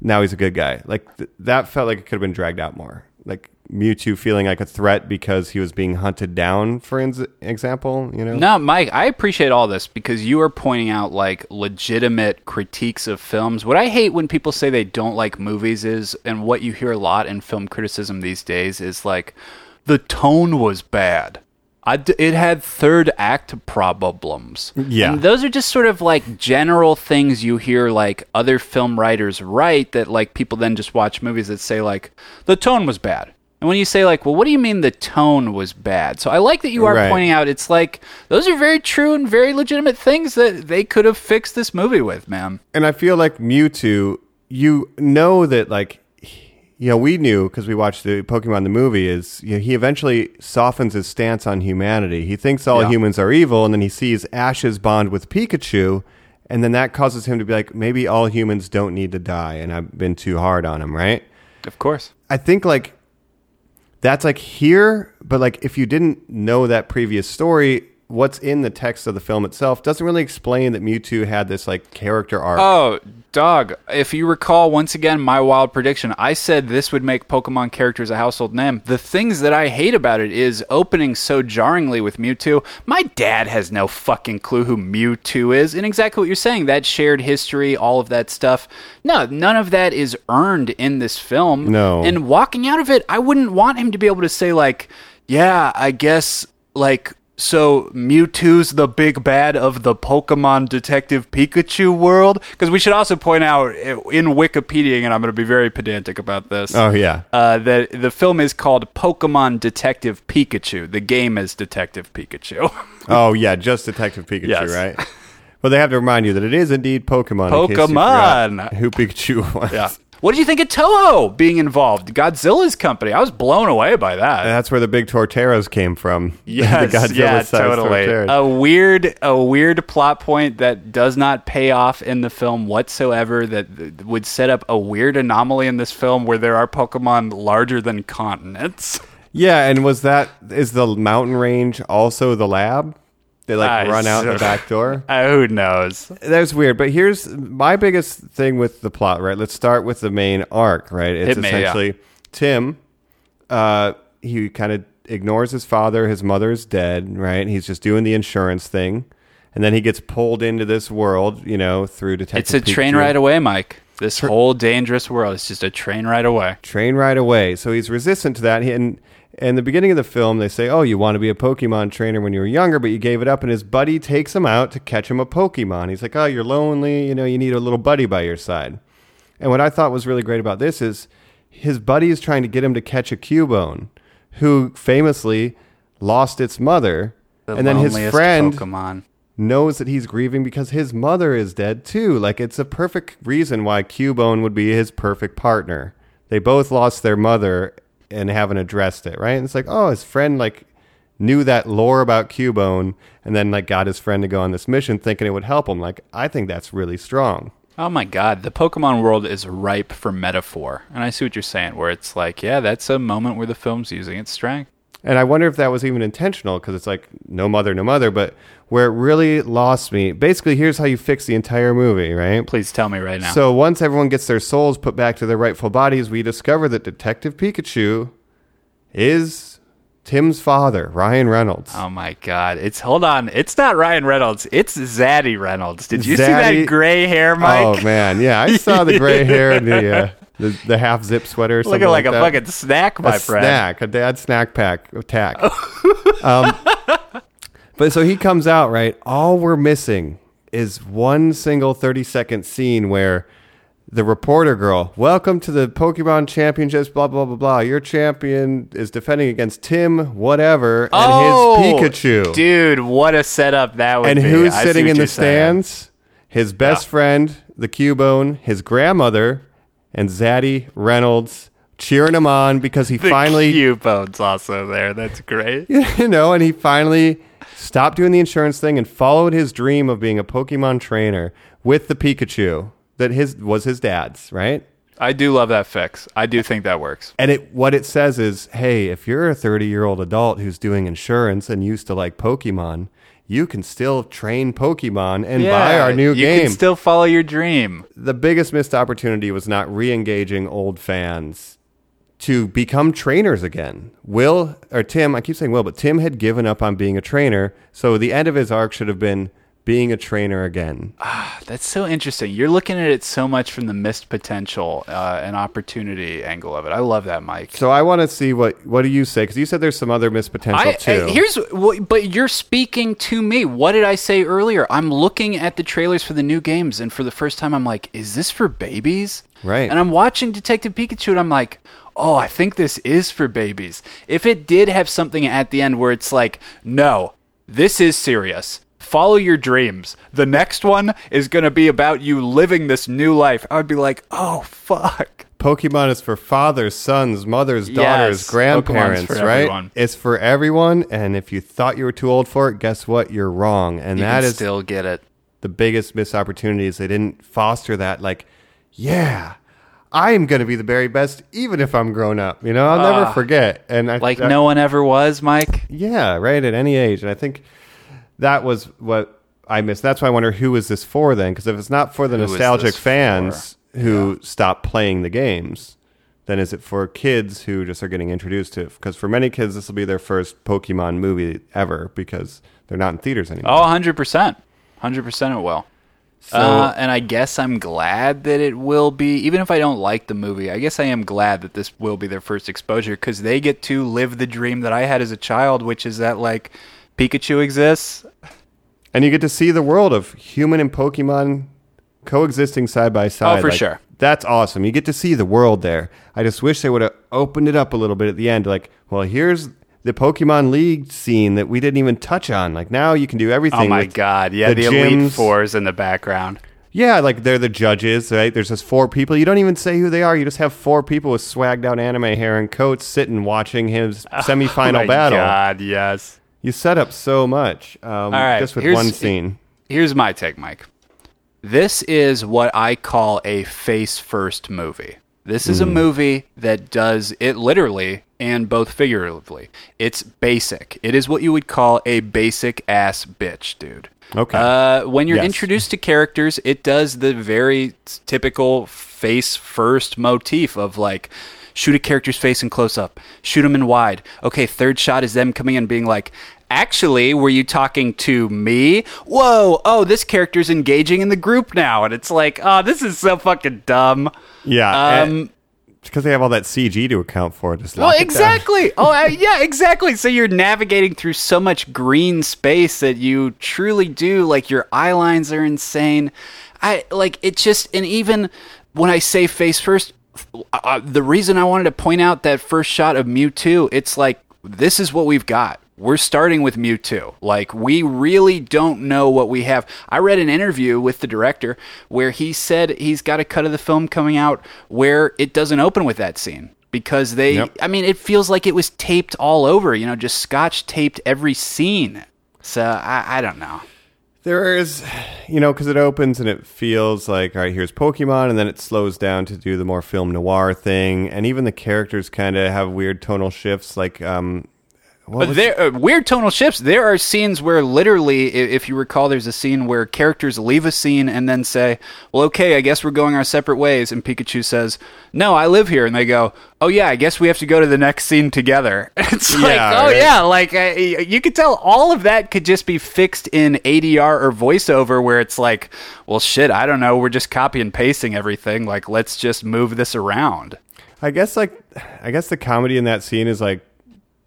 S6: now he's a good guy. Like th- that felt like it could have been dragged out more. Like Mewtwo feeling like a threat because he was being hunted down, for ins- example. You know,
S1: No, Mike, I appreciate all this because you are pointing out like legitimate critiques of films. What I hate when people say they don't like movies is, and what you hear a lot in film criticism these days is like, the tone was bad. I d- it had third act problems.
S6: Yeah.
S1: And those are just sort of like general things you hear like other film writers write that like people then just watch movies that say like, the tone was bad. And when you say like, well, what do you mean the tone was bad? So I like that you are
S6: Right.
S1: pointing out it's like those are very true and very legitimate things that they could have fixed this movie with, man.
S6: and I feel like Mewtwo, you know that like. You know, we knew because we watched the Pokemon the movie. Is you know, he eventually softens his stance on humanity. He thinks all
S1: Yeah.
S6: humans are evil, and then he sees Ash's bond with Pikachu, and then that causes him to be like, maybe all humans don't need to die, and I've been too hard on him, right?
S1: Of course.
S6: I think like that's like here, but like if you didn't know that previous story, what's in the text of the film itself doesn't really explain that Mewtwo had this like character arc.
S1: Oh, dog. If you recall, once again, my wild prediction, I said this would make Pokemon characters a household name. The things that I hate about it is opening so jarringly with Mewtwo. My dad has no fucking clue who Mewtwo is. And exactly what you're saying, that shared history, all of that stuff. No, none of that is earned in this film.
S6: No.
S1: And walking out of it, I wouldn't want him to be able to say, like, yeah, I guess, like, so Mewtwo's the big bad of the Pokemon Detective Pikachu world? Because we should also point out uh, in Wikipedia, and I'm going to be very pedantic about this.
S6: Oh yeah.
S1: Uh, that the film is called Pokemon Detective Pikachu. The game is Detective Pikachu.
S6: Oh yeah, just Detective Pikachu,
S1: Yes.
S6: right? Well, they have to remind you that it is indeed Pokemon. in case you
S1: Pokemon.
S6: who Pikachu was.
S1: yeah. What did you think of Toho being involved? Godzilla's company. I was blown away by that.
S6: And that's where the big Torteros came from.
S1: Yes,
S6: the Godzilla
S1: yeah, totally.
S6: Torteros.
S1: A weird, a weird plot point that does not pay off in the film whatsoever. That that would set up a weird anomaly in this film where there are Pokemon larger than continents.
S6: yeah, and was that is the mountain range also the lab? They like
S1: I
S6: run out the back door.
S1: Uh, who knows?
S6: That's weird. But here's my biggest thing with the plot, right? Let's start with the main arc, right? It's
S1: me, yeah.
S6: essentially Tim, uh, he kind of ignores his father. His mother's dead, right? He's just doing the insurance thing. And then he gets pulled into this world, you know, through Detective
S1: It's a train ride away, Mike. This whole dangerous world It's just a train ride away.
S6: train right away. So he's resistant to that. He, and in the beginning of the film, they say, "Oh, you want to be a Pokemon trainer when you were younger, but you gave it up." And his buddy takes him out to catch him a Pokemon. He's like, "Oh, you're lonely. You know, you need a little buddy by your side." And what I thought was really great about this is his buddy is trying to get him to catch a Cubone, who famously lost its mother,
S1: The
S6: and then his friend
S1: Pokemon.
S6: knows that he's grieving because his mother is dead too. Like it's a perfect reason why Cubone would be his perfect partner. They both lost their mother and haven't addressed it, right? And it's like, oh, his friend like knew that lore about Cubone and then like got his friend to go on this mission thinking it would help him. Like I think that's really strong.
S1: Oh my god, the Pokemon world is ripe for metaphor. And I see what you're saying, where it's like, yeah, that's a moment where the film's using its strength.
S6: And I wonder if that was even intentional because it's like no mother, no mother. But where it really lost me, basically, here's how you fix the entire movie, right?
S1: Please tell me right now.
S6: So once everyone gets their souls put back to their rightful bodies, we discover that Detective Pikachu is Tim's father, Ryan Reynolds.
S1: Oh my god. It's hold on. It's not Ryan Reynolds. It's Zaddy Reynolds. Did you see that gray hair, Mike?
S6: Oh man, yeah, I saw the gray hair and the uh, the, the half zip sweater.
S1: Looking like, a
S6: that.
S1: fucking snack, my
S6: a
S1: friend.
S6: snack, a dad snack pack attack. um, but so he comes out right. All we're missing is one single thirty second scene where the reporter girl, welcome to the Pokemon Championships, blah blah blah blah. Your champion is defending against Tim, whatever, and
S1: Oh,
S6: his Pikachu.
S1: Dude, what a setup that would
S6: and
S1: be.
S6: who's
S1: I
S6: sitting in the
S1: saying.
S6: stands? His best
S1: Yeah.
S6: friend, the Cubone, his grandmother, and Zaddy Reynolds cheering him on because he
S1: The
S6: finally
S1: Cubone's also there. That's great.
S6: you know, and he finally stopped doing the insurance thing and followed his dream of being a Pokemon trainer with the Pikachu that his was his dad's, right?
S1: I do love that fix. I do think that works.
S6: And it what it says is, hey, if you're a 30-year-old adult who's doing insurance and used to like Pokemon, you can still train Pokemon and buy our new
S1: you
S6: game.
S1: You can still follow your dream.
S6: the biggest missed opportunity was not re-engaging old fans to become trainers again. Will or Tim, I keep saying Will, but Tim had given up on being a trainer, so the end of his arc should have been being a trainer again.
S1: That's so interesting. You're looking at it so much from the missed potential uh, and opportunity angle of it. I love that, Mike.
S6: So I want to see what what do you say? Because you said there's some other missed potential
S1: I,
S6: too.
S1: I- here's but you're speaking to me. What did I say earlier? I'm looking at the trailers for the new games, and for the first time, I'm like, is this for babies?
S6: Right.
S1: And I'm watching Detective Pikachu, and I'm like, oh, I think this is for babies. If it did have something at the end where it's like, no, this is serious. Follow your dreams. The next one is going to be about you living this new life. I would be like, oh, fuck.
S6: Pokemon is for fathers, sons, mothers, daughters,
S1: Yes,
S6: grandparents,
S1: for
S6: right?
S1: everyone.
S6: It's for everyone, and if you thought you were too old for it, guess what? You're wrong. And
S1: You
S6: that
S1: can
S6: is
S1: still get it.
S6: the biggest missed opportunity is they didn't foster that like yeah i am going to be the very best even if i'm grown up you know i'll never
S1: Ah.
S6: forget and I,
S1: Like
S6: I-
S1: no one ever was, Mike.
S6: yeah right at any age and i think that was what i missed that's why i wonder who is this for then? Because if it's not for the
S1: Who
S6: nostalgic fans who stop playing the games then is it for kids who just are getting introduced to it? Because for many kids this will be their first pokemon movie ever because they're not in theaters anymore.
S1: Oh, 100%. 100% it will.
S6: So-
S1: uh, and I guess I'm glad that it will be, even if I don't like the movie, I guess I am glad that this will be their first exposure because they get to live the dream that I had as a child, which is that, like, Pikachu exists.
S6: And you get to see the world of human and Pokemon coexisting side by oh, side.
S1: Oh, for sure.
S6: That's awesome. You get to see the world there. I just wish they would have opened it up a little bit at the end. Like, well, here's the Pokemon League scene that we didn't even touch on. Like now you can do everything.
S1: Oh my god, yeah, the,
S6: gyms.
S1: Elite Fours in the background.
S6: Yeah, like they're the judges, right? There's just four people. You don't even say who they are. You just have four people with swagged out anime hair and coats sitting watching his oh semifinal
S1: oh my
S6: battle.
S1: God, yes.
S6: You set up so much um,
S1: All right,
S6: just with
S1: here's-
S6: one scene.
S1: Here's my take, Mike. This is what I call a face first movie. This is a
S6: Mm.
S1: movie that does it literally and both figuratively. It's basic. It is what you would call a basic ass bitch, dude.
S6: Okay.
S1: Uh, when you're
S6: Yes.
S1: introduced to characters, it does the very typical face first motif of like, shoot a character's face in close up, shoot them in wide. Okay, third shot is them coming in being like, actually, were you talking to me? Whoa, oh, this character's engaging in the group now. And it's like, oh, this is so fucking dumb.
S6: Yeah,
S1: Um,
S6: because they have all that CG to account for. Just
S1: well, exactly. oh, uh, yeah, exactly. So you're navigating through so much green space that you truly do like your eye lines are insane. I like it just and even when I say face first, uh, the reason I wanted to point out that first shot of Mewtwo, it's like this is what we've got. We're starting with Mewtwo. Like, we really don't know what we have. I read an interview with the director where he said he's got a cut of the film coming out where it doesn't open with that scene because they,
S6: Yep.
S1: I mean, it feels like it was taped all over, you know, just scotch taped every scene. So, I, I don't know.
S6: There is, you know, because it opens and it feels like, all right, here's Pokemon, and then it slows down to do the more film noir thing, and even the characters kind of have weird tonal shifts. Like, um,
S1: there uh, weird tonal shifts. There are scenes where literally, if you recall, there's a scene where characters leave a scene and then say, "Well, okay, I guess we're going our separate ways." And Pikachu says, "No, I live here." And they go, "Oh yeah, I guess we have to go to the next scene together." It's like,
S6: Yeah,
S1: oh
S6: right.
S1: yeah, like uh, you could tell all of that could just be fixed in ADR or voiceover, where it's like, "Well, shit, I don't know. We're just copy and pasting everything. Like, let's just move this around."
S6: I guess like, I guess the comedy in that scene is like.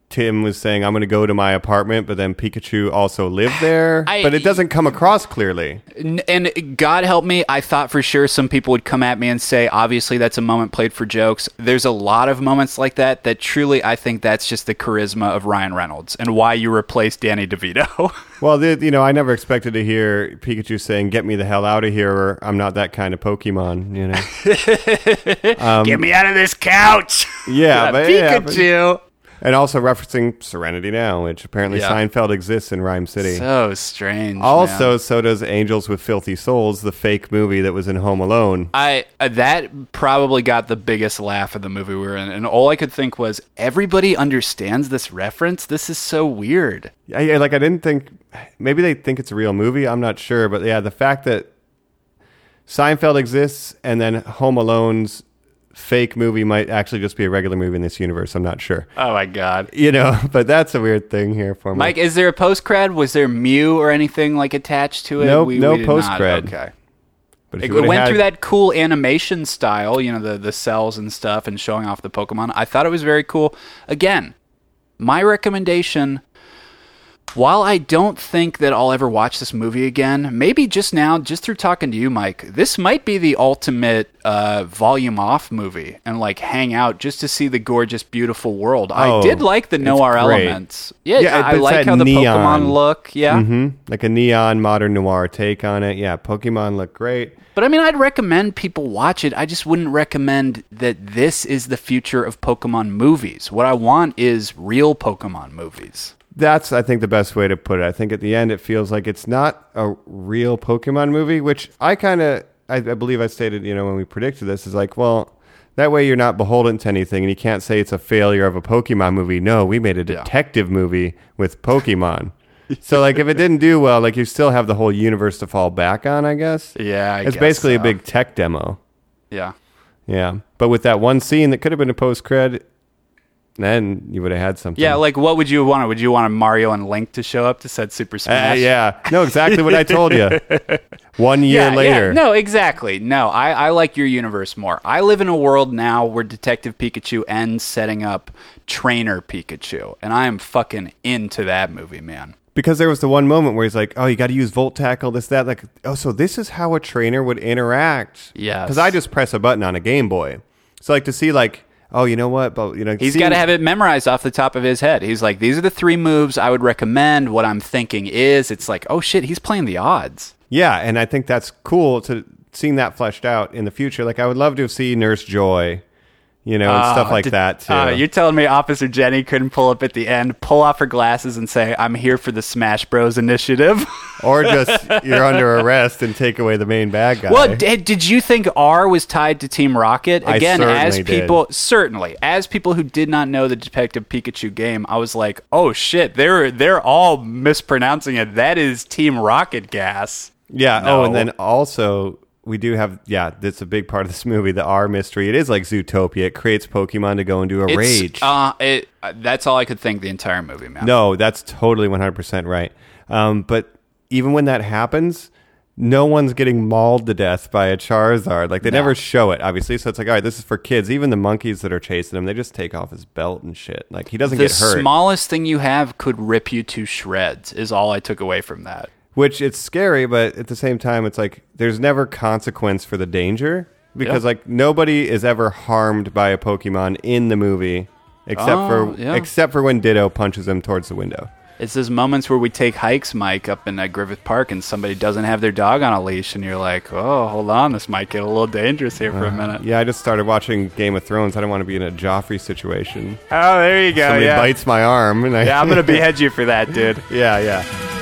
S6: Tim was saying, "I'm going to go to my apartment," but then Pikachu also lived there.
S1: I-
S6: but it doesn't come across clearly.
S1: And God help me, I thought for sure some people would come at me and say, obviously that's a moment played for jokes. There's a lot of moments like that that truly I think that's just the charisma of Ryan Reynolds and why you replaced Danny DeVito.
S6: Well, the, you know, I never expected to hear Pikachu saying, "Get me the hell out of here," or "I'm not that kind of Pokemon." You know.
S1: Um, Get me out of this couch.
S6: Yeah, but yeah, but-
S1: Pikachu.
S6: And also referencing Serenity Now, which apparently
S1: Yeah.
S6: Seinfeld exists in Ryme City.
S1: So strange.
S6: also,
S1: man.
S6: so does Angels with Filthy Souls, the fake movie that was in Home Alone.
S1: I uh, that probably got the biggest laugh of the movie we were in, and all I could think was, everybody understands this reference. This is so weird.
S6: I, I- like I didn't think maybe they think it's a real movie. I'm not sure, but yeah, the fact that Seinfeld exists and then Home Alone's fake movie might actually just be a regular movie in this universe. I'm not sure.
S1: Oh my god.
S6: You know, but that's a weird thing here for me.
S1: Mike, is there a post cred? Was there Mew or anything like attached to it?
S6: Nope, no
S1: did
S6: post cred.
S1: Okay.
S6: but if
S1: It went
S6: had-
S1: through that cool animation style, you know, the the cells and stuff, and showing off the Pokemon. I thought it was very cool. Again, my recommendation. While I don't think that I'll ever watch this movie again, maybe just now, just through talking to you, Mike, this might be the ultimate uh, volume off movie and like hang out just to see the gorgeous, beautiful world. I
S6: Oh,
S1: did like the noir elements. Yeah,
S6: Yeah,
S1: I
S6: it's
S1: like how the
S6: neon.
S1: Pokemon look. Yeah.
S6: Mhm, like a neon modern noir take on it. Yeah, Pokemon look great.
S1: But I mean, I'd recommend people watch it. I just wouldn't recommend that this is the future of Pokemon movies. What I want is real Pokemon movies.
S6: That's, I think, the best way to put it. I think at the end, it feels like it's not a real Pokemon movie, which I kind of, I, I believe I stated, you know, when we predicted this, is like, well, that way you're not beholden to anything, and you can't say it's a failure of a Pokemon movie. No, we made a detective movie with Pokemon. so, like, if it didn't do well, like, you still have the whole universe to fall back on, I guess.
S1: Yeah, I
S6: it's
S1: guess
S6: basically a big tech demo.
S1: Yeah.
S6: Yeah, but with that one scene that could have been a post cred, then you would have had something.
S1: Yeah, like what would you want? Would you want a Mario and Link to show up to set Super
S6: Uh,
S1: Smash?
S6: yeah, no, exactly what I told you. One year
S1: Yeah, yeah.
S6: later,
S1: No, exactly. No, I, I like your universe more. I live in a world now where Detective Pikachu ends setting up Trainer Pikachu, and I am fucking into that movie, man.
S6: because there was the one moment where he's like, "Oh, you got to use Volt Tackle, this, that." Like, oh, so this is how a trainer would interact.
S1: Yeah.
S6: because I just press a button on a Game Boy. So like to see like, oh, you know what? But you know,
S1: he's got to have it memorized off the top of his head. He's like, these are the three moves I would recommend. What I'm thinking is, it's like, oh shit, he's playing the odds.
S6: Yeah, and I think that's cool to seeing that fleshed out in the future. Like I would love to see Nurse Joy, you know, and stuff
S1: Oh,
S6: like
S1: did-
S6: that too.
S1: uh, you're telling me Officer Jenny couldn't pull up at the end, pull off her glasses, and say, "I'm here for the Smash Bros. initiative."
S6: or just you're under arrest and take away the main bad guy.
S1: Well, did, did you think R was tied to Team Rocket? Again, as
S6: certainly did.
S1: people certainly as people who did not know the Detective Pikachu game, I was like, "Oh shit, they're they're all mispronouncing it. That is Team Rocket gas."
S6: yeah.
S1: No.
S6: Oh, and then also we do have yeah. That's a big part of this movie. The R mystery. It is like Zootopia. It creates Pokemon to go into a
S1: It's,
S6: rage.
S1: Uh, it, uh, that's all I could think the entire movie, man.
S6: No, that's totally 100% right. Um, but even when that happens, no one's getting mauled to death by a Charizard. Like, they
S1: No.
S6: never show it, obviously. So it's like, all right, this is for kids. Even the monkeys that are chasing him, they just take off his belt and shit. Like, he doesn't
S1: the
S6: get hurt.
S1: The smallest thing you have could rip you to shreds. Is all I took away from that.
S6: Which it's scary, but at the same time, it's like there's never consequence for the danger because,
S1: Yeah.
S6: like, nobody is ever harmed by a Pokemon in the movie. Except
S1: Oh,
S6: for
S1: yeah.
S6: except for when Ditto punches him towards the window.
S1: It's those moments where we take hikes, Mike, up in uh, Griffith Park, and somebody doesn't have their dog on a leash, and you're like, "Oh, hold on, this might get a little dangerous here for a minute."
S6: Yeah, I just started watching Game of Thrones. I don't want to be in a Joffrey situation.
S1: Oh, there you go.
S6: Somebody
S1: yeah,
S6: bites my arm, and I
S1: yeah, I'm gonna behead you for that, dude.
S6: yeah, yeah.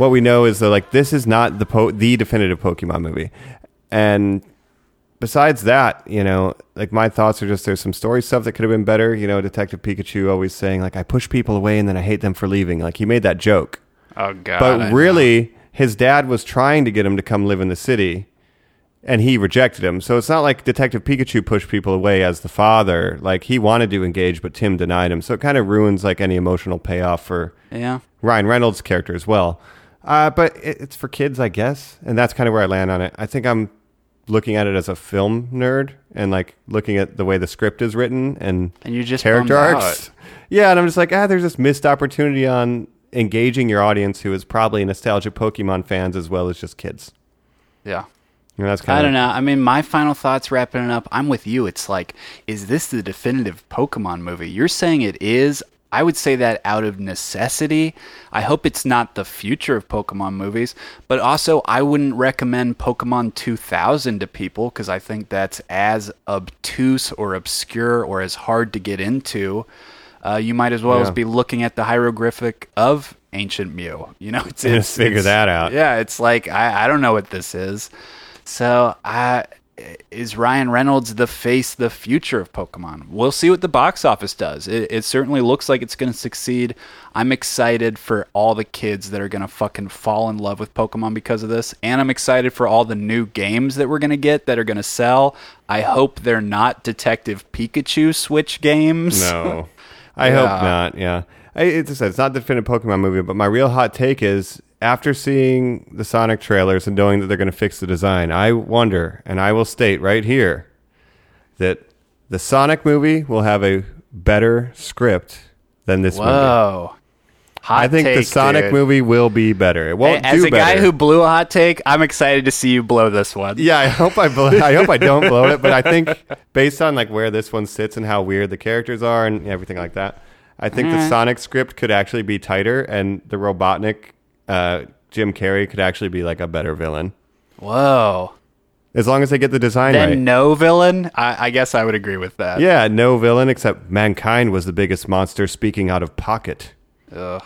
S6: What we know is that like this is not the po- the definitive Pokemon movie, and besides that, you know, like my thoughts are just there's some story stuff that could have been better. You know, Detective Pikachu always saying like I push people away and then I hate them for leaving. Like he made that joke,
S1: Oh God.
S6: but
S1: I know.
S6: really his dad was trying to get him to come live in the city. And he rejected him. So it's not like Detective Pikachu pushed people away as the father. Like he wanted to engage, but Tim denied him. So it kind of ruins like any emotional payoff for
S1: yeah.
S6: Ryan Reynolds' character as well. Uh, but it, it's for kids, I guess, and that's kind of where I land on it. I think I'm looking at it as a film nerd and like looking at the way the script is written and
S1: And you just
S6: character arcs.
S1: out.
S6: Yeah, and I'm just like, ah, there's this missed opportunity on engaging your audience who is probably nostalgic Pokemon fans as well as just kids.
S1: Yeah.
S6: You know, that's kind
S1: I don't know. I mean, my final thoughts wrapping it up. I'm with you. It's like, is this the definitive Pokemon movie? You're saying it is. I would say that out of necessity. I hope it's not the future of Pokemon movies, but also I wouldn't recommend Pokemon 2000 to people because I think that's as obtuse or obscure or as hard to get into. Uh, you might as well
S6: Yeah.
S1: as be looking at the hieroglyphic of ancient Mew. You know, it's, it's
S6: figure
S1: it's-
S6: that out.
S1: Yeah, it's like I, I don't know what this is. So, I is Ryan Reynolds the face, the future of Pokemon? We'll see what the box office does. It, it certainly looks like it's going to succeed. I'm excited for all the kids that are going to fucking fall in love with Pokemon because of this, and I'm excited for all the new games that we're going to get that are going to sell. I hope they're not Detective Pikachu Switch games.
S6: No, I hope not. Yeah, I, it's, it's not the definitive Pokemon movie, but my real hot take is after seeing the Sonic trailers and knowing that they're going to fix the design, I wonder, and I will state right here that the Sonic movie will have a better script than this movie.
S1: Whoa. Hot
S6: I think the Sonic
S1: dude.
S6: movie will be better. It won't
S1: as
S6: do
S1: a guy who blew a hot take, I'm excited to see you blow this one.
S6: Yeah, I hope I blow, I hope I don't blow it, but I think based on like where this one sits and how weird the characters are and everything like that, I think the
S1: mm-hmm.
S6: Sonic script could actually be tighter, and the Robotnik uh, Jim Carrey could actually be like a better villain
S1: Whoa.
S6: as long as they get the design
S1: Then
S6: right.
S1: no villain? I, I guess I would agree with that.
S6: Yeah, no villain except mankind was the biggest monster speaking out of pocket.
S1: Ugh.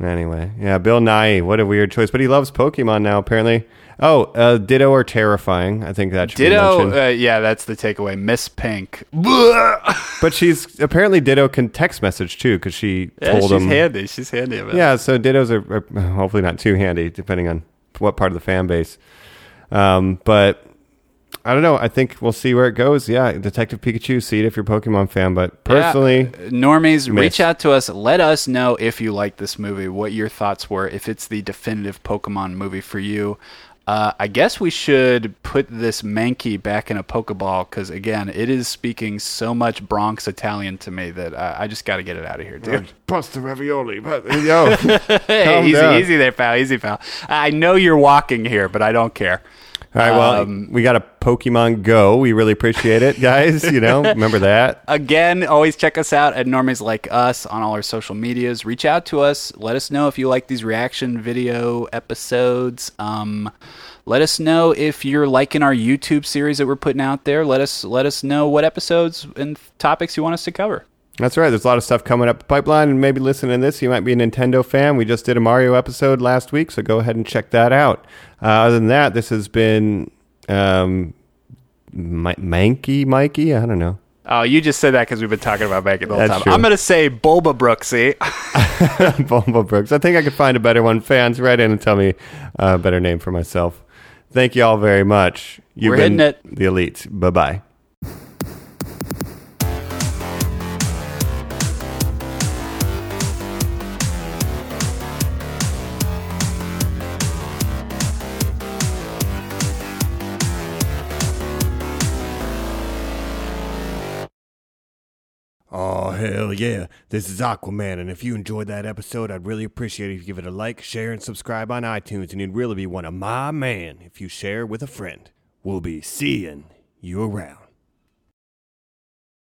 S6: Anyway, yeah, Bill Nighy, what a weird choice, but he loves Pokemon now apparently. Oh, uh, Ditto or terrifying? I think that should be
S1: Ditto,
S6: mentioned.
S1: uh, yeah, that's the takeaway. Miss Pink.
S6: But she's apparently Ditto can text message too because she
S1: Yeah,
S6: told
S1: she's
S6: him.
S1: handy. She's handy about it.
S6: Yeah, so Dittos are, are hopefully not too handy depending on what part of the fan base. Um, but I don't know. I think we'll see where it goes. Yeah, Detective Pikachu. See it if you're a Pokemon fan. But personally,
S1: Yeah. normies,
S6: miss.
S1: reach out to us. Let us know if you like this movie, what your thoughts were, if it's the definitive Pokemon movie for you. Uh, I guess we should put this Mankey back in a Pokeball because, again, it is speaking so much Bronx Italian to me that uh, I just got to get it out of here, dude.
S6: bust the ravioli. But, yo,
S1: Hey, easy,
S6: down.
S1: easy there, pal. Easy, pal. I know you're walking here, but I don't care.
S6: All right, well,
S1: Um,
S6: we got a Pokemon Go. We really appreciate it, guys. You know, remember that.
S1: Again, always check us out at Normies Like Us on all our social medias. Reach out to us. Let us know if you like these reaction video episodes. Um, let us know if you're liking our YouTube series that we're putting out there. Let us let us know what episodes and topics you want us to cover.
S6: That's right. There's a lot of stuff coming up the pipeline, and maybe listening to this, you might be a Nintendo fan. We just did a Mario episode last week, so go ahead and check that out. Uh, other than that, this has been um, Mankey Mikey. I don't know.
S1: Oh, you just said that because we've been talking about making the whole
S6: That's
S1: time.
S6: true.
S1: I'm going to say Bulba Brooksy.
S6: Bulba Brooks. I think I could find a better one. Fans, write in and tell me a better name for myself. Thank you all very much. You've
S1: We're
S6: been
S1: hitting it.
S6: The elite. Bye bye.
S2: Hell yeah. This is Aquaman, and if you enjoyed that episode, I'd really appreciate it if you give it a like, share, and subscribe on iTunes, and you'd really be one of my man if you share with a friend. We'll be seeing you around.